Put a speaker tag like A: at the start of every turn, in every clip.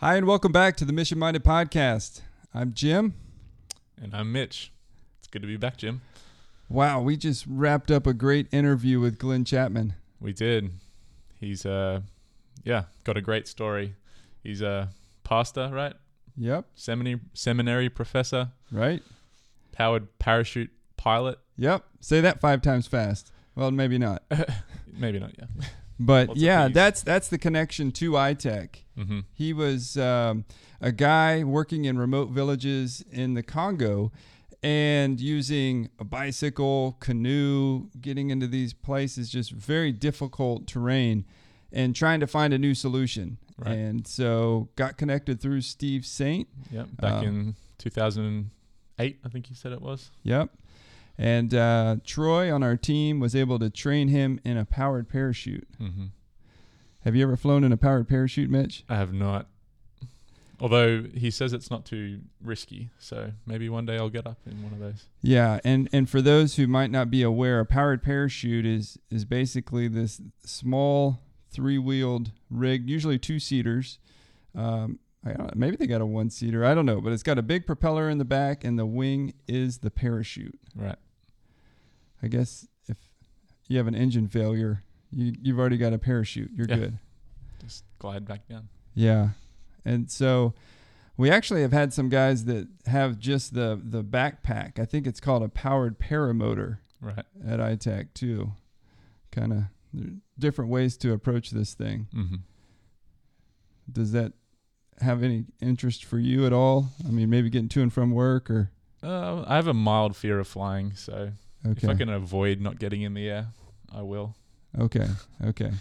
A: Hi, and welcome back to the Mission Minded Podcast. I'm Jim.
B: And I'm Mitch. It's good to be back, Jim.
A: Wow, we just wrapped up a great interview with Glenn Chapman.
B: We did. He's uh yeah, got a great story. He's a pastor, right?
A: Yep.
B: Seminary seminary professor,
A: Right?
B: powered parachute pilot.
A: Yep. Say that five times fast. Well, maybe not.
B: Maybe not, yeah.
A: But yeah, that's that's the connection to iTech.
B: Mm-hmm.
A: He was um, a guy working in remote villages in the Congo and using a bicycle, canoe, getting into these places, just very difficult terrain, and trying to find a new solution.
B: Right.
A: And so got connected through Steve Saint.
B: Yep. Back
A: Um,
B: in 2008, I think you said it was.
A: Yep. And uh, Troy on our team was able to train him in a powered parachute.
B: Mm-hmm.
A: Have you ever flown in a powered parachute, Mitch?
B: I have not. Although he says it's not too risky, so maybe one day I'll get up in one of those.
A: Yeah, and and for those who might not be aware, a powered parachute is is basically this small three-wheeled rig, usually two-seaters. Um, I don't, maybe they got a one-seater. I don't know, but it's got a big propeller in the back, and the wing is the parachute.
B: Right.
A: I guess if you have an engine failure, you you've already got a parachute. You're
B: Yeah.
A: good.
B: Just glide back down.
A: Yeah. And so we actually have had some guys that have just the the backpack. I think it's called a powered paramotor
B: Right.
A: at iTech too. Kind of different ways to approach this thing.
B: Mm-hmm.
A: Does that have any interest for you at all? I mean, maybe getting to and from work or
B: Uh, I have a mild fear of flying, so if I
A: okay.
B: can avoid not getting in the air, I will.
A: Okay. Okay.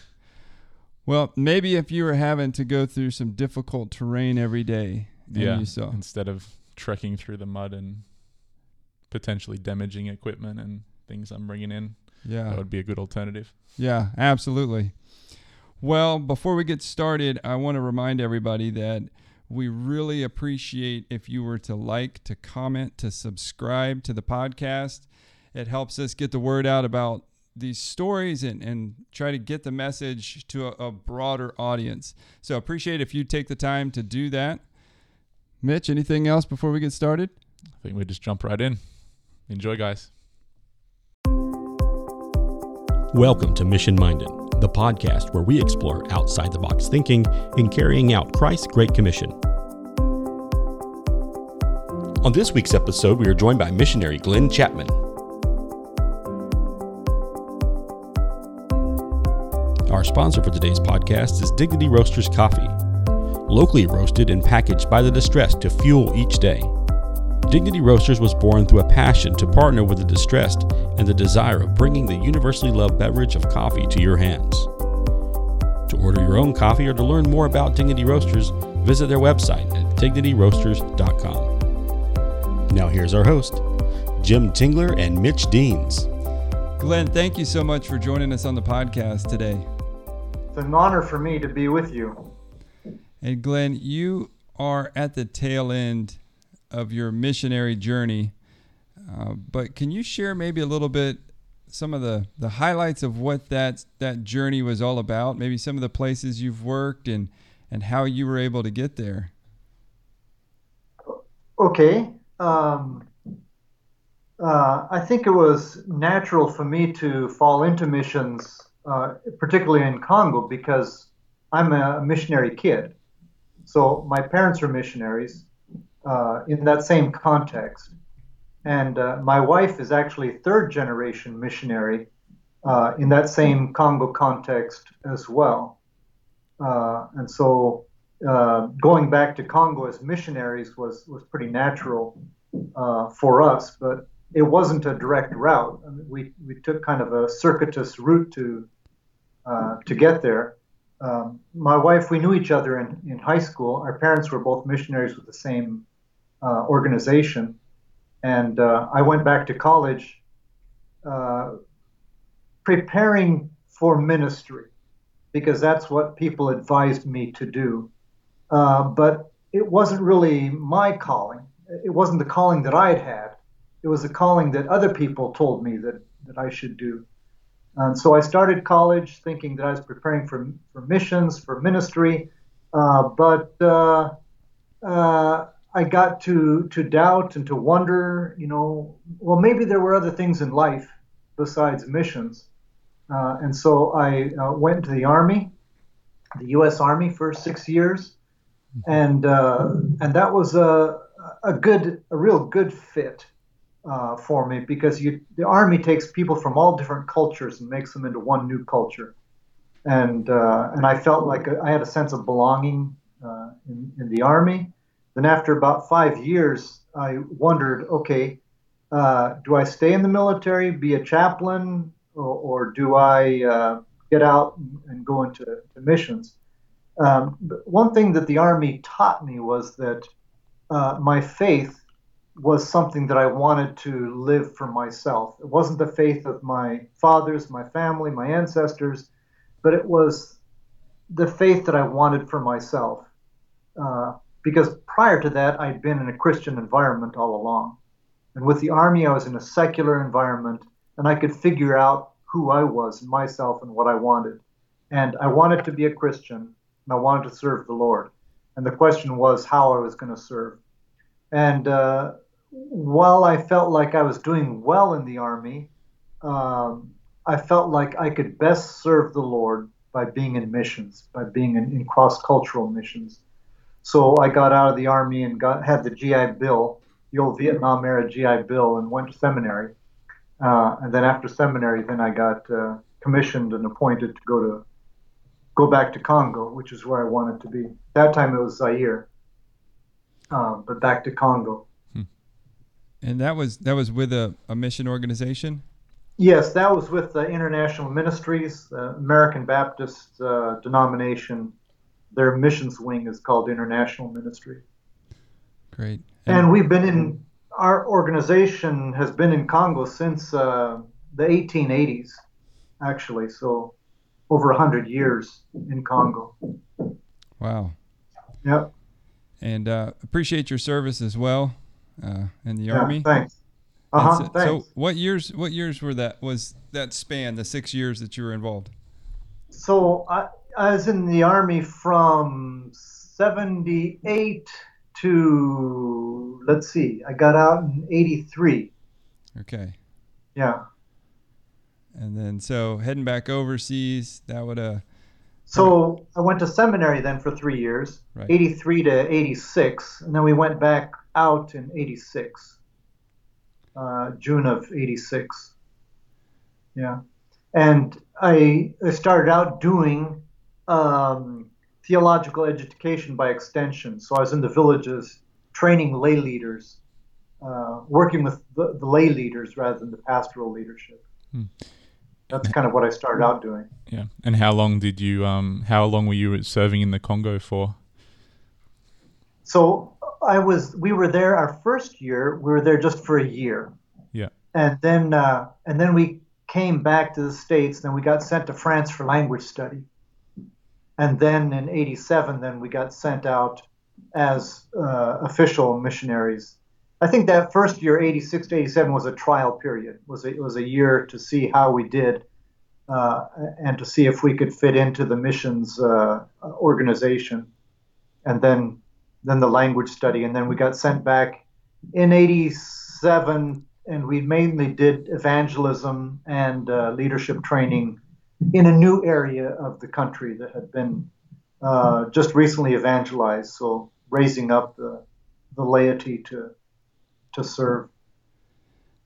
A: Well, maybe if you were having to go through some difficult terrain every day
B: yeah.
A: you saw
B: Instead of trekking through the mud and potentially damaging equipment and things I'm bringing in,
A: yeah.
B: that would be a good alternative.
A: Yeah, absolutely. Well, before we get started, I want to remind everybody that we really appreciate if you were to like, to comment, to subscribe to the podcast. It helps us get the word out about these stories and, and try to get the message to a, a broader audience. So appreciate if you take the time to do that. Mitch, anything else before we get started?
B: I think we just jump right in. Enjoy, guys.
C: Welcome to Mission Minded, the podcast where we explore outside the box thinking in carrying out Christ's Great Commission. On this week's episode, we are joined by missionary Glenn Chapman. Our sponsor for today's podcast is Dignity Roasters Coffee, locally roasted and packaged by the distressed to fuel each day. Dignity Roasters was born through a passion to partner with the distressed and the desire of bringing the universally loved beverage of coffee to your hands. To order your own coffee or to learn more about Dignity Roasters, visit their website at dignityroasters.com. Now here's our host, Jim Tingler and Mitch Deans.
A: Glenn, thank you so much for joining us on the podcast today.
D: It's an honor for me to be with you.
A: And Glenn, you are at the tail end of your missionary journey, uh, but can you share maybe a little bit some of the, the highlights of what that that journey was all about? Maybe some of the places you've worked and and how you were able to get there.
D: Okay. Um, uh, I think it was natural for me to fall into missions, uh, particularly in Congo, because I'm a missionary kid. So my parents are missionaries uh, in that same context. And uh, my wife is actually third generation missionary uh, in that same Congo context as well. Uh, and so going back to Congo as missionaries was, was pretty natural for us, but it wasn't a direct route. I mean, we, we took kind of a circuitous route to, uh, to get there. Um, my wife, we knew each other in, in high school. Our parents were both missionaries with the same uh, organization. And uh, I went back to college uh, preparing for ministry because that's what people advised me to do. But it wasn't really my calling. It wasn't the calling that I had had. It was a calling that other people told me that, that I should do. And so I started college thinking that I was preparing for, for missions, for ministry. Uh, but uh, uh, I got to to doubt and to wonder, you know, well, maybe there were other things in life besides missions. Uh, and so I uh, went to the Army, the U.S. Army, for six years, and uh, and that was a a good, a real good fit uh, for me because you, the Army takes people from all different cultures and makes them into one new culture, and uh, and I felt like I had a sense of belonging uh, in, in the Army. Then after about five years, I wondered, okay, uh, do I stay in the military, be a chaplain, or, or do I uh, get out and go into missions? Um, one thing that the Army taught me was that uh, my faith was something that I wanted to live for myself. It wasn't the faith of my fathers, my family, my ancestors, but it was the faith that I wanted for myself. Uh, because prior to that, I'd been in a Christian environment all along. And with the Army, I was in a secular environment, and I could figure out who I was, myself, and what I wanted. And I wanted to be a Christian, and I wanted to serve the Lord. And the question was how I was going to serve. And uh, while I felt like I was doing well in the Army, um, I felt like I could best serve the Lord by being in missions, by being in, in cross cultural missions. So I got out of the Army and got had the GI Bill, the old Vietnam era GI Bill, and went to seminary. Uh, and then after seminary, then I got uh, commissioned and appointed to go to go back to Congo, which is where I wanted to be. That time it was Zaire, um, but back to Congo. Hmm.
A: And that was that was with a, a mission organization.
D: Yes, that was with the International Ministries, uh, American Baptist uh, denomination. Their missions wing is called International Ministry.
A: Great.
D: And, and we've been in our organization has been in Congo since uh, the 1880s, actually. So over 100 years in Congo.
A: Wow.
D: Yep.
A: And uh, appreciate your service as well uh, in the
D: yeah,
A: army.
D: Thanks. Uh-huh, so,
A: thanks. so, what years? What years were that? Was that span the six years that you were involved?
D: So I, I was in the army from '78 to let's see, I got out in '83.
A: Okay.
D: Yeah.
A: And then so heading back overseas, that would uh
D: so I went to seminary then for three years, right. 83 to 86, and then we went back out in 86, uh, June of 86. Yeah. And I, I started out doing um, theological education by extension. So I was in the villages training lay leaders, uh, working with the, the, lay leaders rather than the pastoral leadership. Hmm that's kind of what I started out doing.
B: Yeah. And how long did you um how long were you serving in the Congo for?
D: So I was we were there our first year, we were there just for a year.
B: Yeah.
D: And then uh, and then we came back to the states, then we got sent to France for language study. And then in 87 then we got sent out as uh, official missionaries I think that first year, 86 to 87, was a trial period. Was a, it was a year to see how we did uh, and to see if we could fit into the missions uh, organization. And then then the language study, and then we got sent back in 87, and we mainly did evangelism and uh, leadership training in a new area of the country that had been uh, just recently evangelized. So raising up the, the laity to to serve.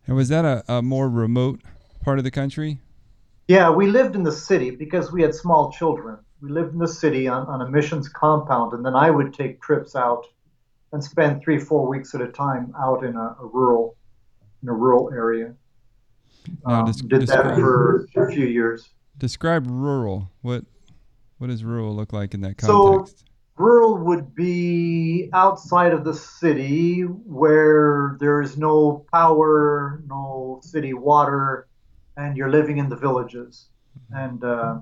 A: And was that a, a more remote part of the country?
D: Yeah, we lived in the city because we had small children. We lived in the city on, on a missions compound, and then I would take trips out and spend three, four weeks at a time out in a, a rural, in a rural area. Um, des- did that for a few years.
A: Describe rural. What what does rural look like in that context?
D: So Rural would be outside of the city where there is no power, no city water, and you're living in the villages. And uh,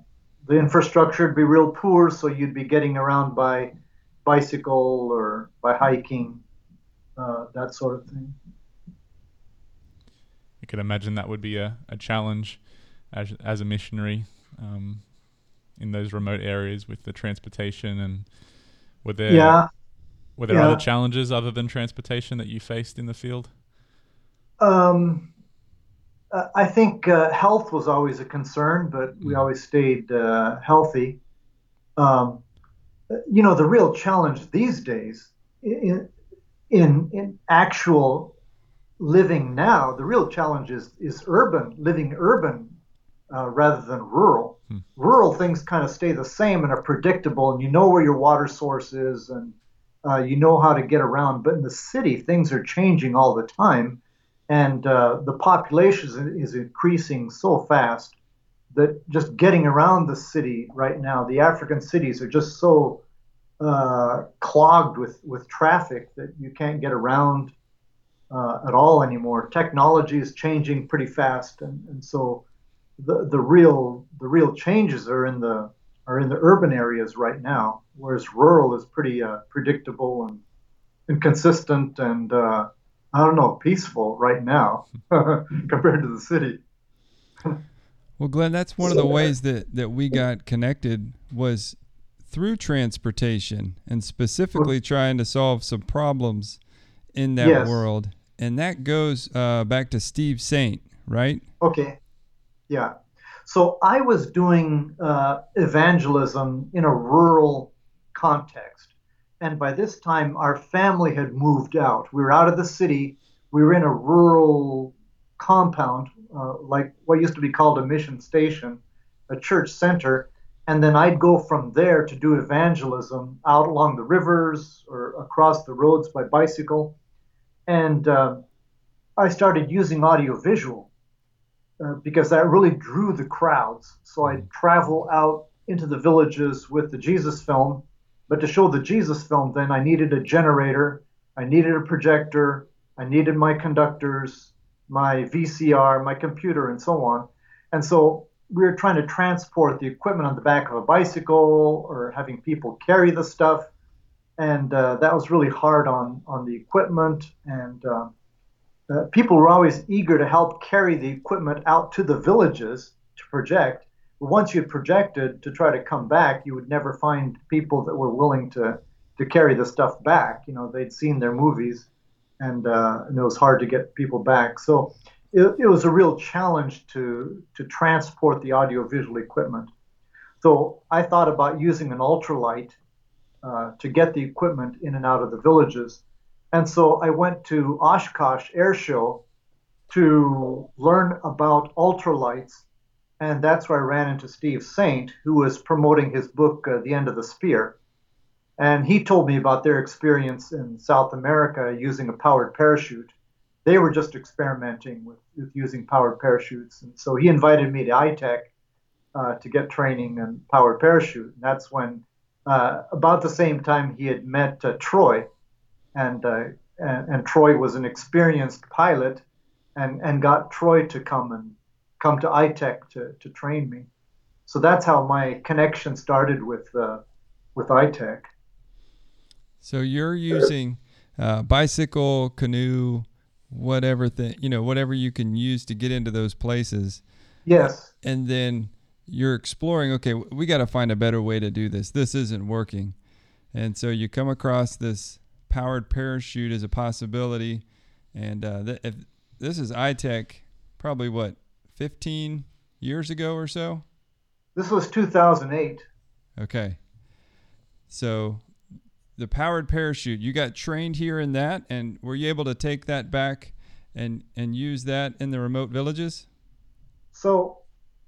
D: the infrastructure would be real poor, so you'd be getting around by bicycle or by hiking, uh, that sort of thing.
B: I could imagine that would be a, a challenge as, as a missionary um, in those remote areas with the transportation and Were there
D: Yeah.
B: were there
D: yeah.
B: other challenges other than transportation that you faced in the field?
D: Um, I think uh, health was always a concern, but we
B: Mm.
D: always stayed uh, healthy. Um, you know, the real challenge these days in, in in actual living now, the real challenge is is urban living urban uh, rather than rural.
B: Hmm.
D: Rural things kind of stay the same and are predictable, and you know where your water source is, and uh, you know how to get around. But in the city, things are changing all the time and uh, the population is, is increasing so fast that just getting around the city right now, the African cities are just so uh, clogged with, with traffic that you can't get around uh, at all anymore. Technology is changing pretty fast, and, and so the, the real the real changes are in the are in the urban areas right now, whereas rural is pretty uh, predictable and, and consistent and uh, I don't know, peaceful right now compared to the city.
A: Well, Glenn, that's one of the ways that, that we got connected was through transportation and specifically trying to solve some problems in that
D: Yes.
A: world. And that goes uh, back to Steve Saint, right?
D: Okay, yeah. So I was doing uh, evangelism in a rural context. And by this time, our family had moved out. We were out of the city. We were in a rural compound, uh, like what used to be called a mission station, a church center. And then I'd go from there to do evangelism out along the rivers or across the roads by bicycle. And uh, I started using audiovisual uh, because that really drew the crowds. So I'd travel out into the villages with the Jesus film. But to show the Jesus film, then I needed a generator, I needed a projector, I needed my conductors, my VCR, my computer, and so on. And so we were trying to transport the equipment on the back of a bicycle or having people carry the stuff. And uh, that was really hard on, on the equipment. And uh, uh, people were always eager to help carry the equipment out to the villages to project. But once you had projected to try to come back, you would never find people that were willing to, to carry the stuff back. You know, they'd seen their movies, and, uh, and it was hard to get people back. So it, it was a real challenge to, to transport the audiovisual equipment. So I thought about using an ultralight uh, to get the equipment in and out of the villages. And so I went to Oshkosh Air Show to learn about ultralights. And that's where I ran into Steve Saint, who was promoting his book, uh, The End of the Spear. And he told me about their experience in South America using a powered parachute. They were just experimenting with, with using powered parachutes. And so he invited me to ITEC uh, to get training in powered parachute. And that's when, uh, about the same time, he had met uh, Troy. And, uh, and, and Troy was an experienced pilot and, and got Troy to come and come to ITEC to, to train me. So that's how my connection started with uh, with ITEC.
A: So you're using uh, bicycle, canoe, whatever thing, you know, whatever you can use to get into those places.
D: Yes.
A: And then you're exploring, okay, we got to find a better way to do this. This isn't working. And so you come across this powered parachute is a possibility. And uh, th- if this is iTech, probably what, 15 years ago or so?
D: This was 2008.
A: Okay. So the powered parachute, you got trained here in that, and were you able to take that back and and use that in the remote villages?
D: So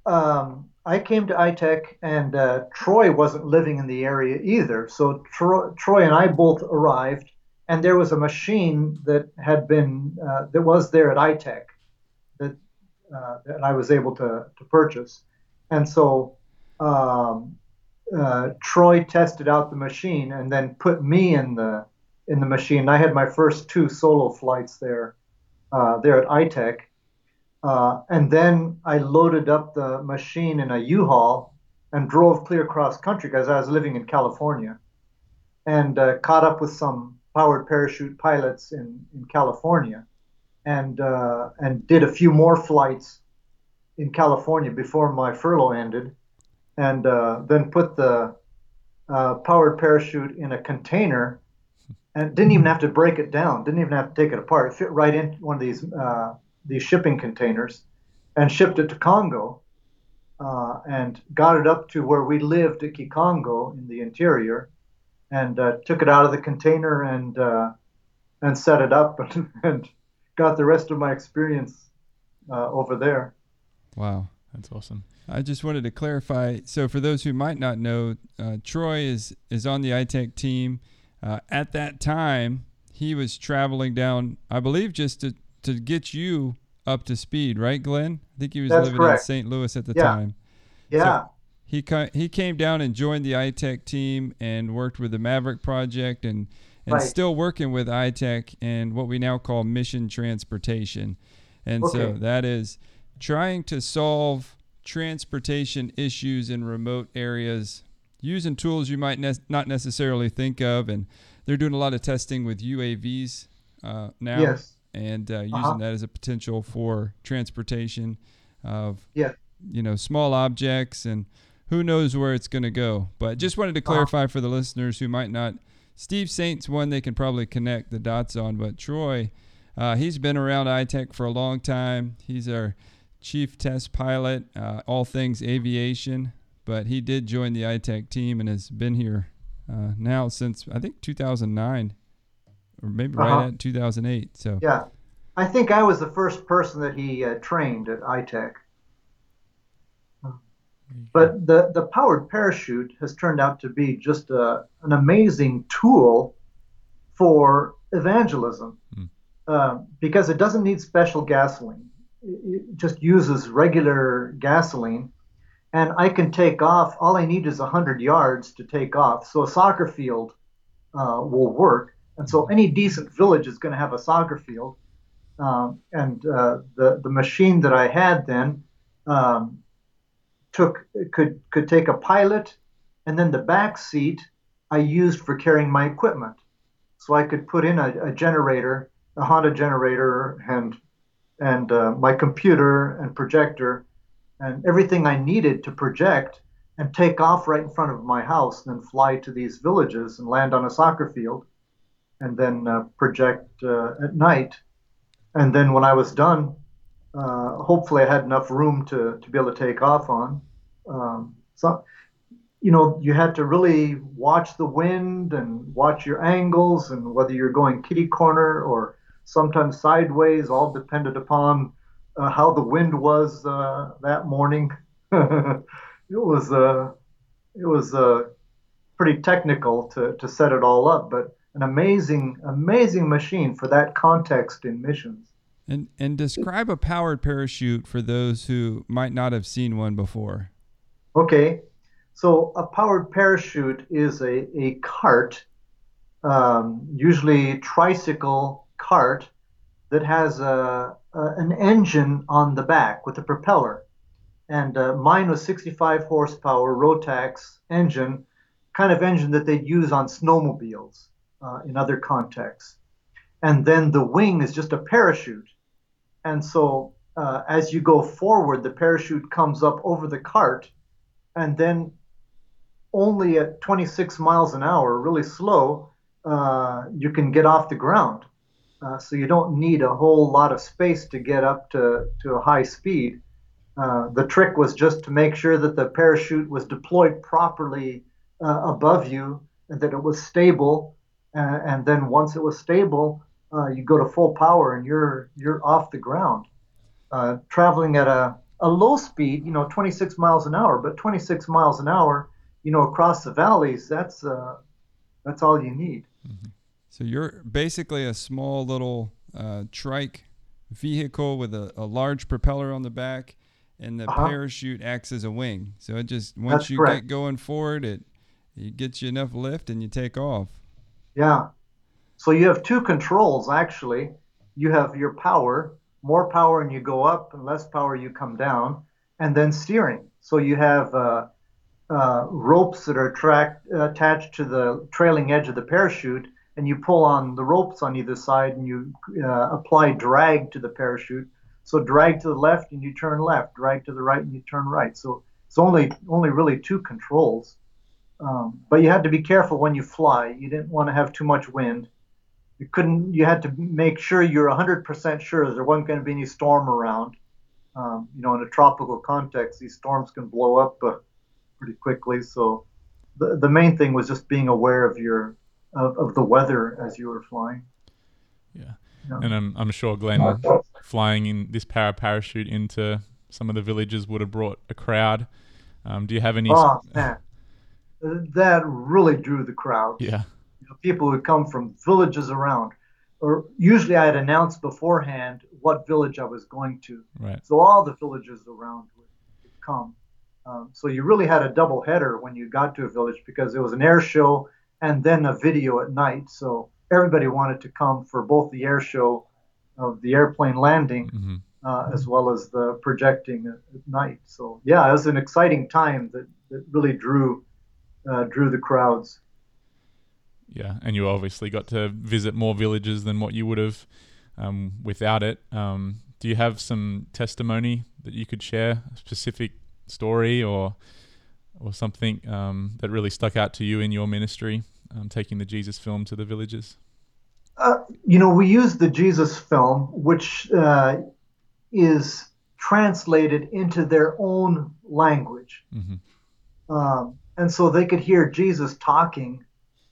D: um, I came to iTech, and uh, Troy wasn't living in the area either. So Troy, Troy and I both arrived, and there was a machine that had been uh, that was there at iTech that uh, that I was able to to purchase, and so. Um, uh, Troy tested out the machine and then put me in the in the machine. I had my first two solo flights there uh, there at ITEC, uh, and then I loaded up the machine in a U-Haul and drove clear across country because I was living in California, and uh, caught up with some powered parachute pilots in in California, and uh, and did a few more flights in California before my furlough ended and uh, then put the uh, powered parachute in a container and didn't even have to break it down, didn't even have to take it apart. It fit right in one of these these shipping containers and shipped it to Congo uh, and got it up to where we lived at Kikongo in the interior and uh, took it out of the container and uh, and set it up and, and, got the rest of my experience uh, over there.
A: Wow,
B: that's awesome.
A: I just wanted to clarify. So, for those who might not know, uh, Troy is is on the iTech team. Uh, at that time, he was traveling down, I believe, just to to get you up to speed, right, Glenn? I think he was
D: That's
A: living
D: correct.
A: in St. Louis at the
D: Yeah.
A: time.
D: Yeah.
A: So he ca- he came down and joined the iTech team and worked with the Maverick project and and
D: Right.
A: still working with iTech and what we now call mission transportation. And so that is trying to solve transportation issues in remote areas using tools you might ne- not necessarily think of and they're doing a lot of testing with UAVs uh, now
D: Yes.
A: And uh, using
D: Uh-huh.
A: that as a potential for transportation of
D: Yeah.
A: you know small objects and who knows where it's going to go but just wanted to
D: Uh-huh.
A: clarify for the listeners who might not steve saint's one they can probably connect the dots on but troy uh, he's been around itech for a long time he's our chief test pilot uh, all things aviation but he did join the itech team and has been here uh, now since i think 2009 or maybe right
D: Uh-huh.
A: at 2008 so
D: Yeah. I think I was the first person that he uh, trained at iTech. But the, the powered parachute has turned out to be just a, an amazing tool for evangelism
B: Hmm.
D: uh, because it doesn't need special gasoline. It, it just uses regular gasoline. And I can take off, all I need is 100 yards to take off. So a soccer field uh, will work. And so any decent village is going to have a soccer field. Um, and uh, the, the machine that I had then um, took could could take a pilot, and then the back seat I used for carrying my equipment. So I could put in a, a generator, a Honda generator, and and uh, my computer and projector, and everything I needed to project, and take off right in front of my house, and then fly to these villages and land on a soccer field, and then uh, project uh, at night. And then when I was done, uh, hopefully I had enough room to, to be able to take off on. Um, so, you know, you had to really watch the wind and watch your angles and whether you're going kitty corner or sometimes sideways, all depended upon uh, how the wind was uh, that morning. it was uh, it was uh, pretty technical to, to set it all up, but an amazing amazing machine for that context in missions.
A: And and describe a powered parachute for those who might not have seen one before.
D: Okay, so a powered parachute is a, a cart, um, usually tricycle cart, that has a, a, an engine on the back with a propeller. And uh, mine was 65 horsepower Rotax engine, kind of engine that they'd use on snowmobiles uh, in other contexts. And then the wing is just a parachute. And so uh, as you go forward, the parachute comes up over the cart and then only at 26 miles an hour, really slow, uh, you can get off the ground. Uh, so you don't need a whole lot of space to get up to, to a high speed. Uh, the trick was just to make sure that the parachute was deployed properly uh, above you and that it was stable. Uh, and then once it was stable, uh, you go to full power and you're you're off the ground, uh, traveling at a a low speed, you know, 26 miles an hour, but 26 miles an hour, you know, across the valleys, that's uh, that's all you need.
A: So you're basically a small little uh, trike vehicle with a, a large propeller on the back, and the
D: Uh-huh.
A: parachute acts as a wing. So it just once
D: That's
A: you
D: correct.
A: get going forward, it it gets you enough lift and you take off.
D: Yeah. So you have two controls actually. You have your power, more power and you go up, and less power you come down, and then steering. So you have uh, uh, ropes that are uh, attached to the trailing edge of the parachute, and you pull on the ropes on either side, and you uh, apply drag to the parachute. So drag to the left and you turn left, drag to the right and you turn right. So it's only only really two controls. Um, but you had to be careful when you fly. You didn't want to have too much wind. You couldn't. You had to make sure you're 100% sure there wasn't going to be any storm around. Um, you know, in a tropical context, these storms can blow up uh, pretty quickly. So the the main thing was just being aware of your of, of the weather as you were flying.
B: Yeah.
D: Yeah.
B: And I'm, I'm sure Glenn flying in this para parachute into some of the villages would have brought a crowd. Um, do you have any?
D: Oh man, that really drew the crowd.
B: yeah.
D: You know, people would come from villages around, or usually I had announced beforehand what village I was going to,
B: Right.
D: so all the villages around would, would come. Um, so you really had a double header when you got to a village because it was an air show and then a video at night. So everybody wanted to come for both the air show of the airplane landing
B: hmm
D: uh, as well as the projecting at, at night. So yeah, it was an exciting time that, that really drew uh, drew the crowds.
B: Yeah. And you obviously got to visit more villages than what you would have um, without it. Um, do you have some testimony that you could share, a specific story or or something um, that really stuck out to you in your ministry, um, taking the Jesus film to the villages?
D: Uh, you know, we use the Jesus film, which uh, is translated into their own language.
B: hmm
D: Um, and so they could hear Jesus talking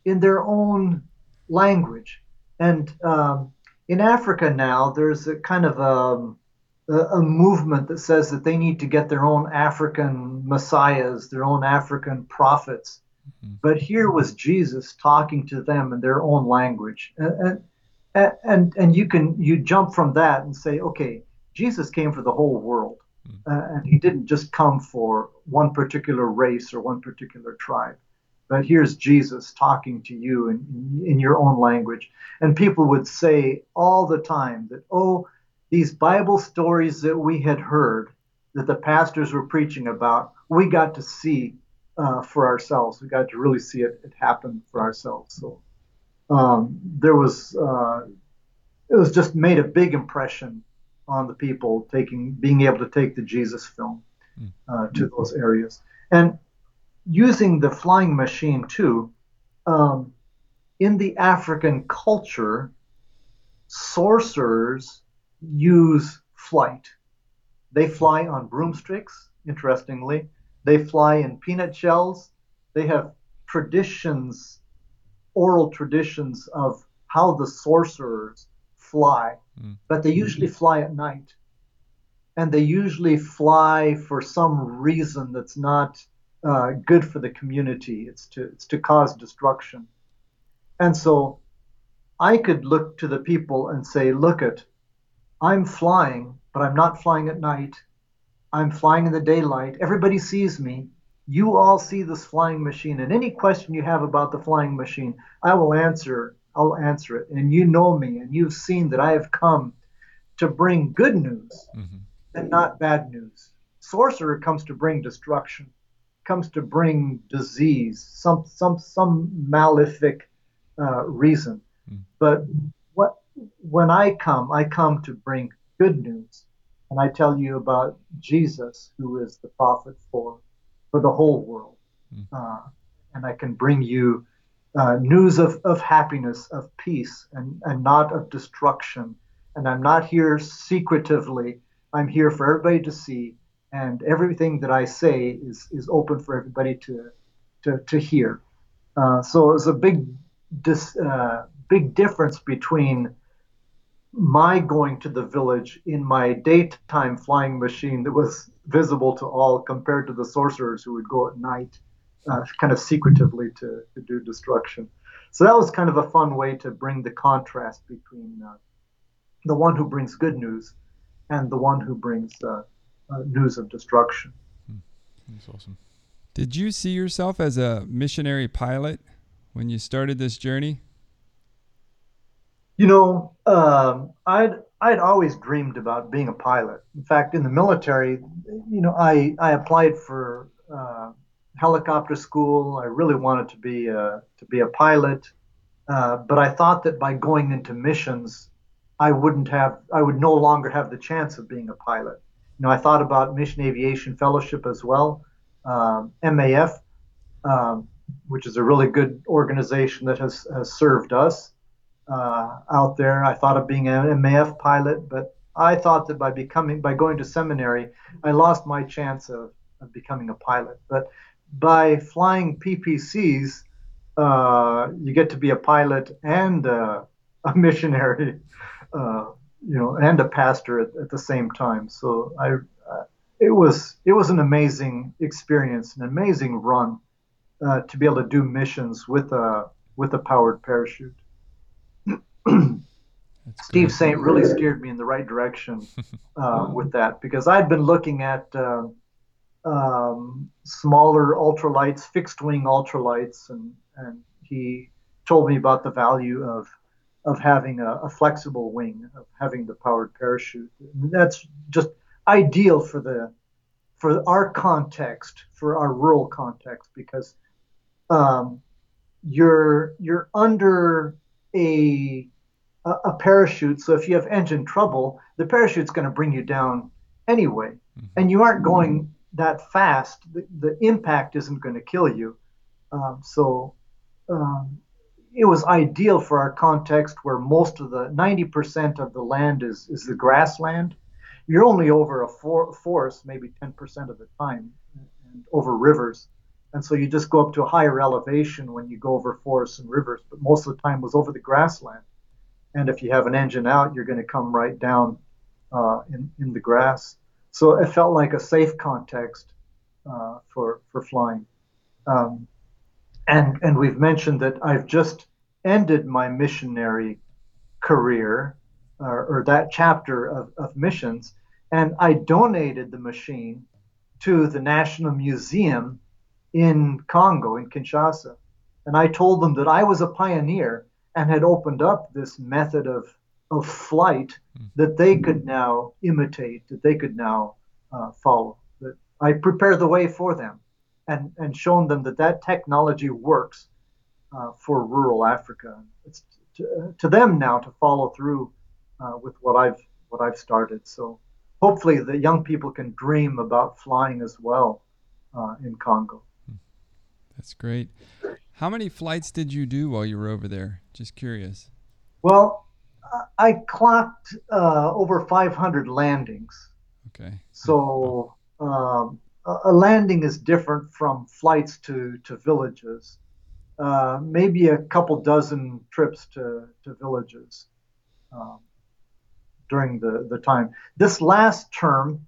D: in their own language. And um, in Africa now, there's a kind of a, a, a movement that says that they need to get their own African messiahs, their own African prophets.
B: Mhm.
D: But here was Jesus talking to them in their own language. And, and, and, and you can you jump from that and say, okay, Jesus came for the whole world. Uh, and he didn't just come for one particular race or one particular tribe. But here's Jesus talking to you in, in your own language. And people would say all the time that, oh, these Bible stories that we had heard, that the pastors were preaching about, we got to see uh, for ourselves. We got to really see it, it happen for ourselves. So um, there was, uh, it was just made a big impression on the people taking, being able to take the Jesus film uh, to those areas. And using the flying machine too, um, in the African culture, sorcerers use flight. They fly on broomsticks, interestingly. They fly in peanut shells. They have traditions, oral traditions of how the sorcerers fly,
B: Mm.
D: but they usually fly at night. And they usually fly for some reason that's not uh, good for the community. It's to, it's to cause destruction. And so I could look to the people and say, look at, I'm flying, but I'm not flying at night. I'm flying in the daylight. Everybody sees me. You all see this flying machine. And any question you have about the flying machine, I will answer. I'll answer it. And you know me, and you've seen that I have come to bring good news
B: hmm
D: and not bad news. Sorcerer comes to bring destruction, comes to bring disease, some some some malefic uh, reason.
B: Mm.
D: But what when I come, I come to bring good news, and I tell you about Jesus, who is the prophet for for the whole world,
B: Mm.
D: uh, and I can bring you uh, news of, of happiness, of peace, and, and not of destruction. And I'm not here secretively. I'm here for everybody to see, and everything that I say is, is open for everybody to to, to hear. Uh, so it's a big dis, uh, big difference between my going to the village in my daytime flying machine that was visible to all compared to the sorcerers who would go at night uh, kind of secretively to, to do destruction. So that was kind of a fun way to bring the contrast between uh, the one who brings good news and the one who brings uh, uh, news of destruction.
B: That's awesome.
A: Did you see yourself as a missionary pilot when you started this journey?
D: You know, um, I'd I'd always dreamed about being a pilot. In fact, in the military, you know, I I applied for uh, helicopter school. I really wanted to be a, to be a pilot, uh, but I thought that by going into missions, I wouldn't have I would no longer have the chance of being a pilot. You know, I thought about Mission Aviation Fellowship as well, um, MAF, um, which is a really good organization that has, has served us uh, out there. I thought of being an MAF pilot, but I thought that by becoming by going to seminary, I lost my chance of, of becoming a pilot. But by flying PPCs, uh, you get to be a pilot and uh, a missionary, uh, you know, and a pastor at, at the same time. So I, uh, it was it was an amazing experience, an amazing run uh, to be able to do missions with a with a powered parachute. Steve Saint really steered me in the right direction uh, with that because I'd been looking at uh, um, smaller ultralights, fixed wing ultralights, and and he told me about the value of of having a, a flexible wing, of having the powered parachute. And that's just ideal for the for our context, for our rural context, because um, you're you're under a a, parachute. So if you have engine trouble, the parachute's going to bring you down anyway, mm-hmm. and you aren't going that fast. The, the impact isn't going to kill you. Um, so um, it was ideal for our context where most of the 90% of the land is, is the grassland. You're only over a for, forest maybe 10% of the time and over rivers. And so you just go up to a higher elevation when you go over forests and rivers, but most of the time was over the grassland. And if you have an engine out, you're going to come right down uh, in, in the grass. So it felt like a safe context uh, for, for flying. Um, and, and we've mentioned that I've just ended my missionary career or, or that chapter of, of missions, and I donated the machine to the National Museum in Congo, in Kinshasa. And I told them that I was a pioneer and had opened up this method of, of flight hmm. that they could now imitate, that they could now uh, follow. That I prepared the way for them and, and shown them that that technology works uh, for rural Africa. It's to, to, them now to follow through uh, with what I've what I've started. So hopefully the young people can dream about flying as well uh, in Congo.
A: That's great. How many flights did you do while you were over there? Just curious.
D: Well, I clocked uh, over 500 landings.
A: Okay.
D: So um, a landing is different from flights to, to villages. Uh, maybe a couple dozen trips to, to villages um, during the, the time. This last term,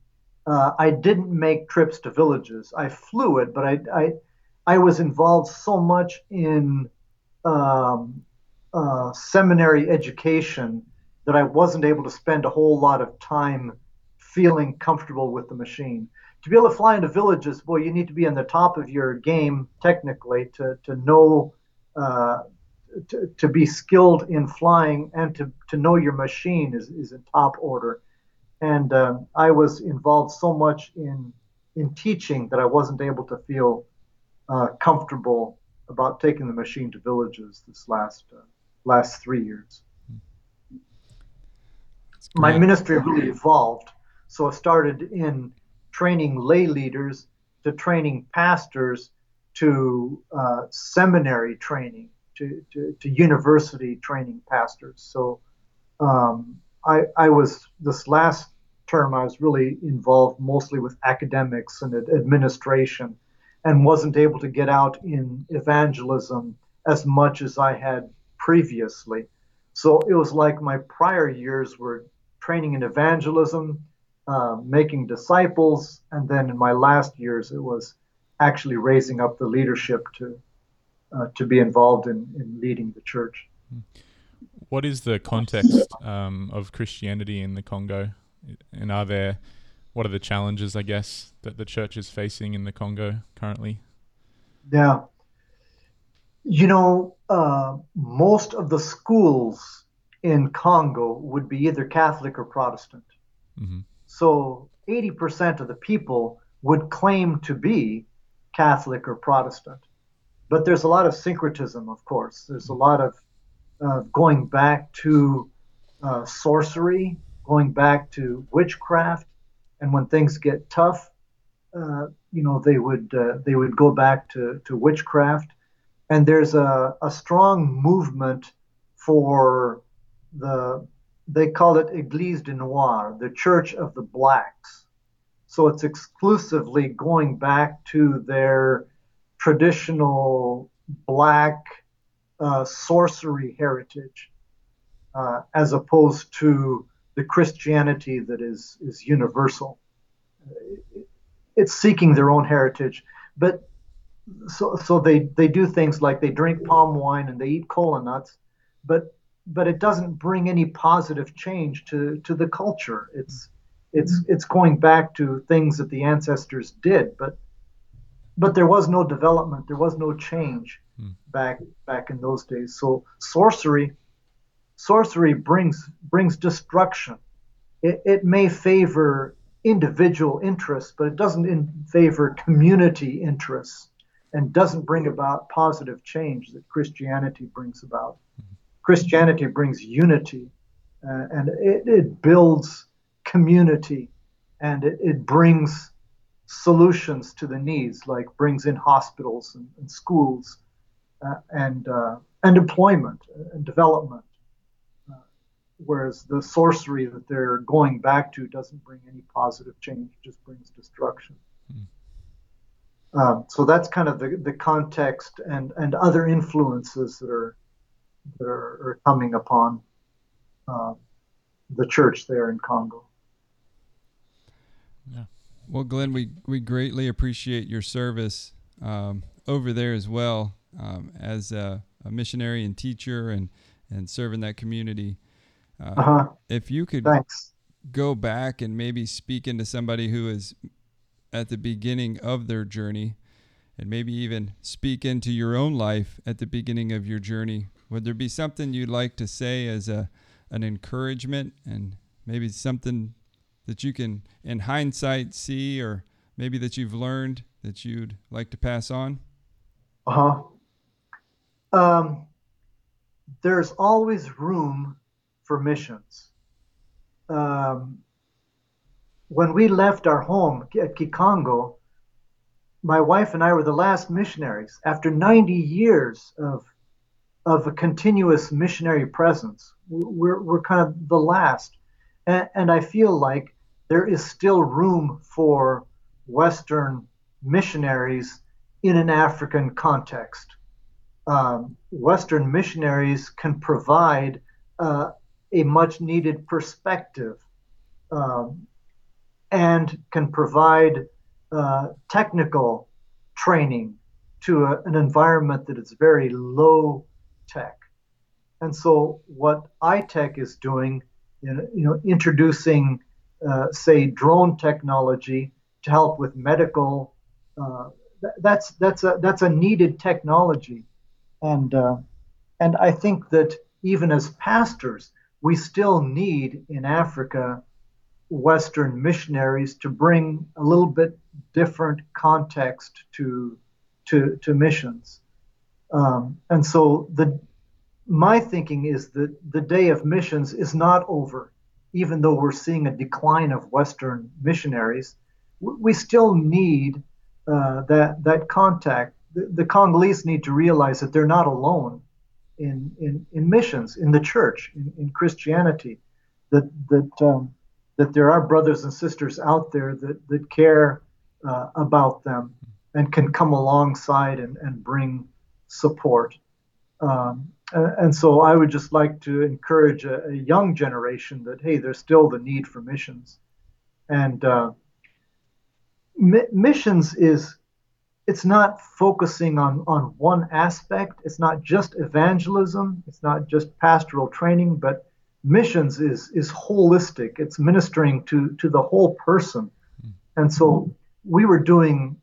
D: uh, I didn't make trips to villages. I flew it, but I, I I was involved so much in um, uh, seminary education that I wasn't able to spend a whole lot of time feeling comfortable with the machine. To be able to fly into villages, boy, you need to be on the top of your game technically to, to know, uh, to, to be skilled in flying and to, to know your machine is, is in top order. And um, I was involved so much in, in teaching that I wasn't able to feel uh, comfortable about taking the machine to villages this last uh, last three years. My ministry really evolved. So it started in training lay leaders to training pastors to uh, seminary training to, to, to, university training pastors. So um, I, I was this last term I was really involved mostly with academics and administration and wasn't able to get out in evangelism as much as I had previously. So it was like my prior years were training in evangelism, uh, making disciples, and then in my last years it was actually raising up the leadership to uh, to be involved in, in leading the church.
B: What is the context um, of Christianity in the Congo, and are there what are the challenges, I guess, that the church is facing in the Congo currently?
D: Yeah. You know, uh, most of the schools in Congo would be either Catholic or Protestant. Mm-hmm. So 80% of the people would claim to be Catholic or Protestant. But there's a lot of syncretism, of course. There's a lot of uh, going back to uh, sorcery, going back to witchcraft, and when things get tough, uh, you know, they would uh, they would go back to, to witchcraft. And there's a, a strong movement for the they call it Église de Noir, the Church of the Blacks. So it's exclusively going back to their traditional black uh, sorcery heritage, uh, as opposed to the Christianity that is is universal. It's seeking their own heritage, but so so they they do things like they drink palm wine and they eat kola nuts, but but it doesn't bring any positive change to to the culture. It's it's it's going back to things that the ancestors did, but but there was no development, there was no change hmm. back back in those days. So sorcery sorcery brings brings destruction. It, it may favor individual interests, but it doesn't in favor community interests and doesn't bring about positive change that Christianity brings about. Christianity brings unity uh, and it, it, builds community and it, it, brings solutions to the needs, like brings in hospitals and, and schools uh, and, uh, and employment and development. Uh, whereas the sorcery that they're going back to doesn't bring any positive change, just brings destruction. Mm. Um, so that's kind of the, the context and, and other influences that are that are, are coming upon uh, the church there in Congo.
A: Yeah. Well, Glenn, we, we greatly appreciate your service um, over there as well um, as a, a, missionary and teacher and, and serving that community. Uh, uh-huh. If you could
D: Thanks.
A: go back and maybe speak into somebody who is at the beginning of their journey and maybe even speak into your own life at the beginning of your journey. Would there be something you'd like to say as a an encouragement and maybe something that you can in hindsight see or maybe that you've learned that you'd like to pass on?
D: Uh-huh. Um, there's always room for missions. Um, when we left our home at Kikongo, my wife and I were the last missionaries. After 90 years of, of a continuous missionary presence, we're, we're kind of the last. And, and I feel like there is still room for Western missionaries in an African context. Um, Western missionaries can provide uh, a much needed perspective. Um, and can provide uh, technical training to a, an environment that is very low tech. And so, what ITEC is doing, you know, you know introducing, uh, say, drone technology to help with medical, uh, that's that's a that's a needed technology, and uh, and I think that even as pastors, we still need in Africa Western missionaries to bring a little bit different context to to, to missions. Um, and so the my thinking is that the day of missions is not over, even though we're seeing a decline of Western missionaries. We still need uh, that that contact. The, the, Congolese need to realize that they're not alone in in, in missions, in the church, in, in Christianity. That that um, that there are brothers and sisters out there that, that care uh, about them and can come alongside and, and bring support. Um, and, so I would just like to encourage a, a, young generation that, hey, there's still the need for missions. And uh, mi- missions is, it's not focusing on, on one aspect. It's not just evangelism. It's not just pastoral training, but missions is is holistic. It's ministering to to the whole person, and so we were doing,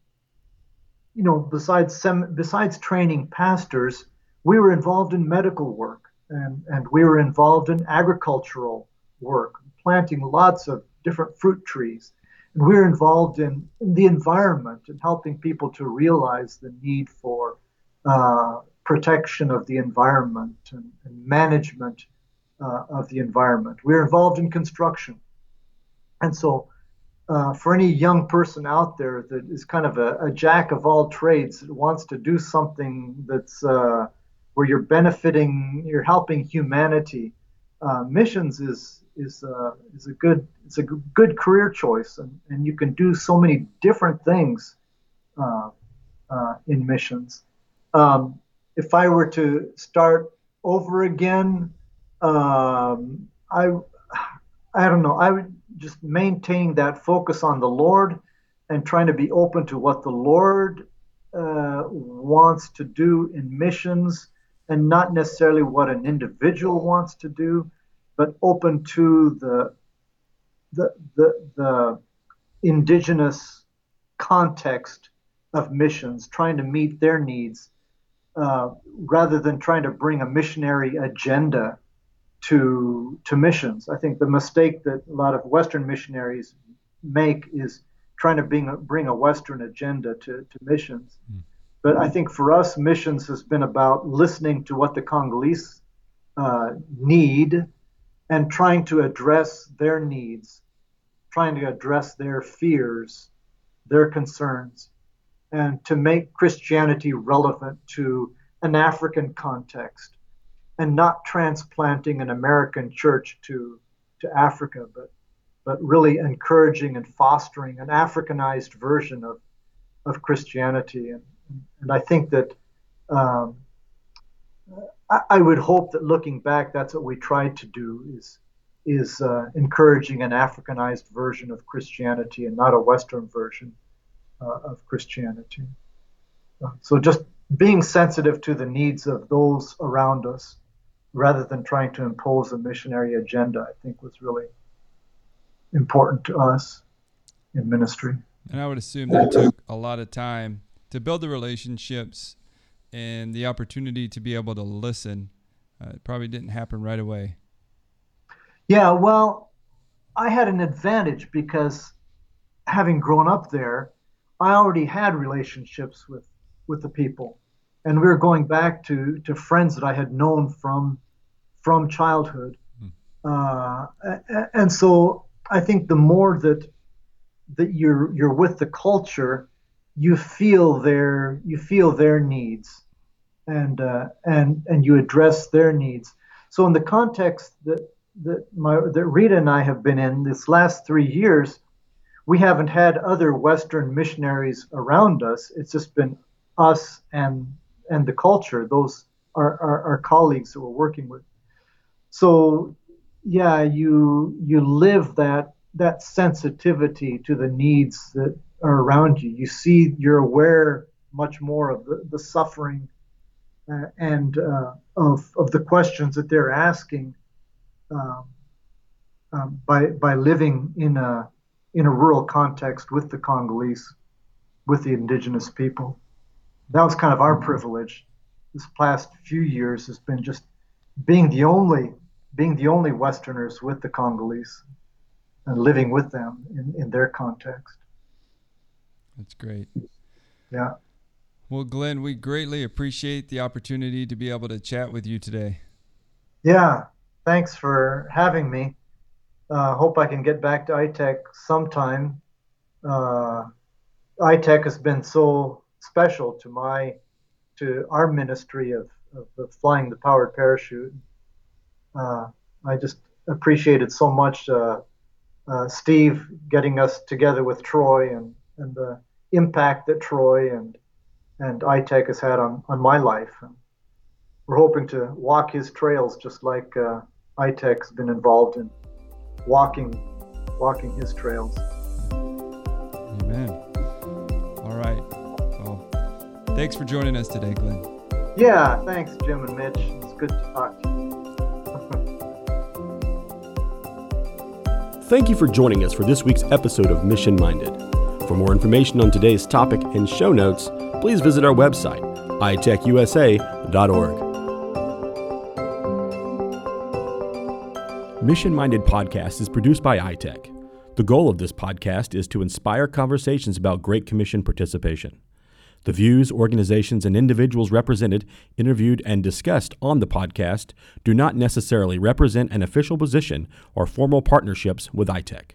D: you know, besides sem- besides training pastors, we were involved in medical work and and we were involved in agricultural work, planting lots of different fruit trees. And we were involved in, in the environment and helping people to realize the need for uh, protection of the environment and, and management uh, of the environment. We're involved in construction. And so uh, for any young person out there that is kind of a, a, jack of all trades that wants to do something that's uh, where you're benefiting, you're helping humanity, uh, missions is is uh, is a good it's a good career choice, and, and you can do so many different things uh, in missions. Um, if I were to start over again, um, I I don't know. I would just maintain that focus on the Lord and trying to be open to what the Lord uh, wants to do in missions and not necessarily what an individual wants to do, but open to the the the, the indigenous context of missions, trying to meet their needs, uh, rather than trying to bring a missionary agenda to to missions. I think the mistake that a lot of Western missionaries make is trying to bring a, bring a Western agenda to, to missions. Mm. But I think for us, missions has been about listening to what the Congolese uh, need and trying to address their needs, trying to address their fears, their concerns, and to make Christianity relevant to an African context and not transplanting an American church to to Africa, but but really encouraging and fostering an Africanized version of of Christianity. And and I think that um, I, I, would hope that looking back, that's what we tried to do is is uh, encouraging an Africanized version of Christianity and not a Western version uh, of Christianity. So just being sensitive to the needs of those around us rather than trying to impose a missionary agenda, I think was really important to us in ministry.
A: And I would assume that took a lot of time to build the relationships and the opportunity to be able to listen. Uh, it probably didn't happen right away.
D: Yeah, well, I had an advantage because having grown up there, I already had relationships with with the people and we were going back to to friends that I had known from from childhood, hmm. uh, and so I think the more that that you're you're with the culture, you feel their you feel their needs, and uh, and and you address their needs. So in the context that that my that Rita and I have been in this last three years, we haven't had other Western missionaries around us. It's just been us and and the culture. Those are our colleagues that we're working with. So yeah, you you live that that sensitivity to the needs that are around you. You see, you're aware much more of the, the suffering uh, and uh, of of the questions that they're asking um, um, by by living in a in a rural context with the Congolese, with the indigenous people that was kind of our privilege. This past few years has been just being the only being the only Westerners with the Congolese and living with them in, in their context.
A: That's great.
D: Yeah.
A: Well, Glenn, we greatly appreciate the opportunity to be able to chat with you today.
D: Yeah. Thanks for having me. Uh, hope I can get back to ITEC sometime. Uh, ITEC has been so special to my to our ministry of, of, of flying the powered parachute. Uh, I just appreciated so much uh, uh, Steve getting us together with Troy and, and the impact that Troy and and ITEC has had on, on my life. And we're hoping to walk his trails just like uh, ITEC's been involved in walking walking his trails.
A: Amen. All right. Thanks for joining us today, Glenn.
D: Yeah, thanks, Jim and Mitch. It's good to talk to you.
C: Thank you for joining us for this week's episode of Mission Minded. For more information on today's topic and show notes, please visit our website, itecusa.org. Mission Minded Podcast is produced by ITEC. The goal of this podcast is to inspire conversations about Great Commission participation. The views, organizations, and individuals represented, interviewed, and discussed on the podcast do not necessarily represent an official position or formal partnerships with ITEC.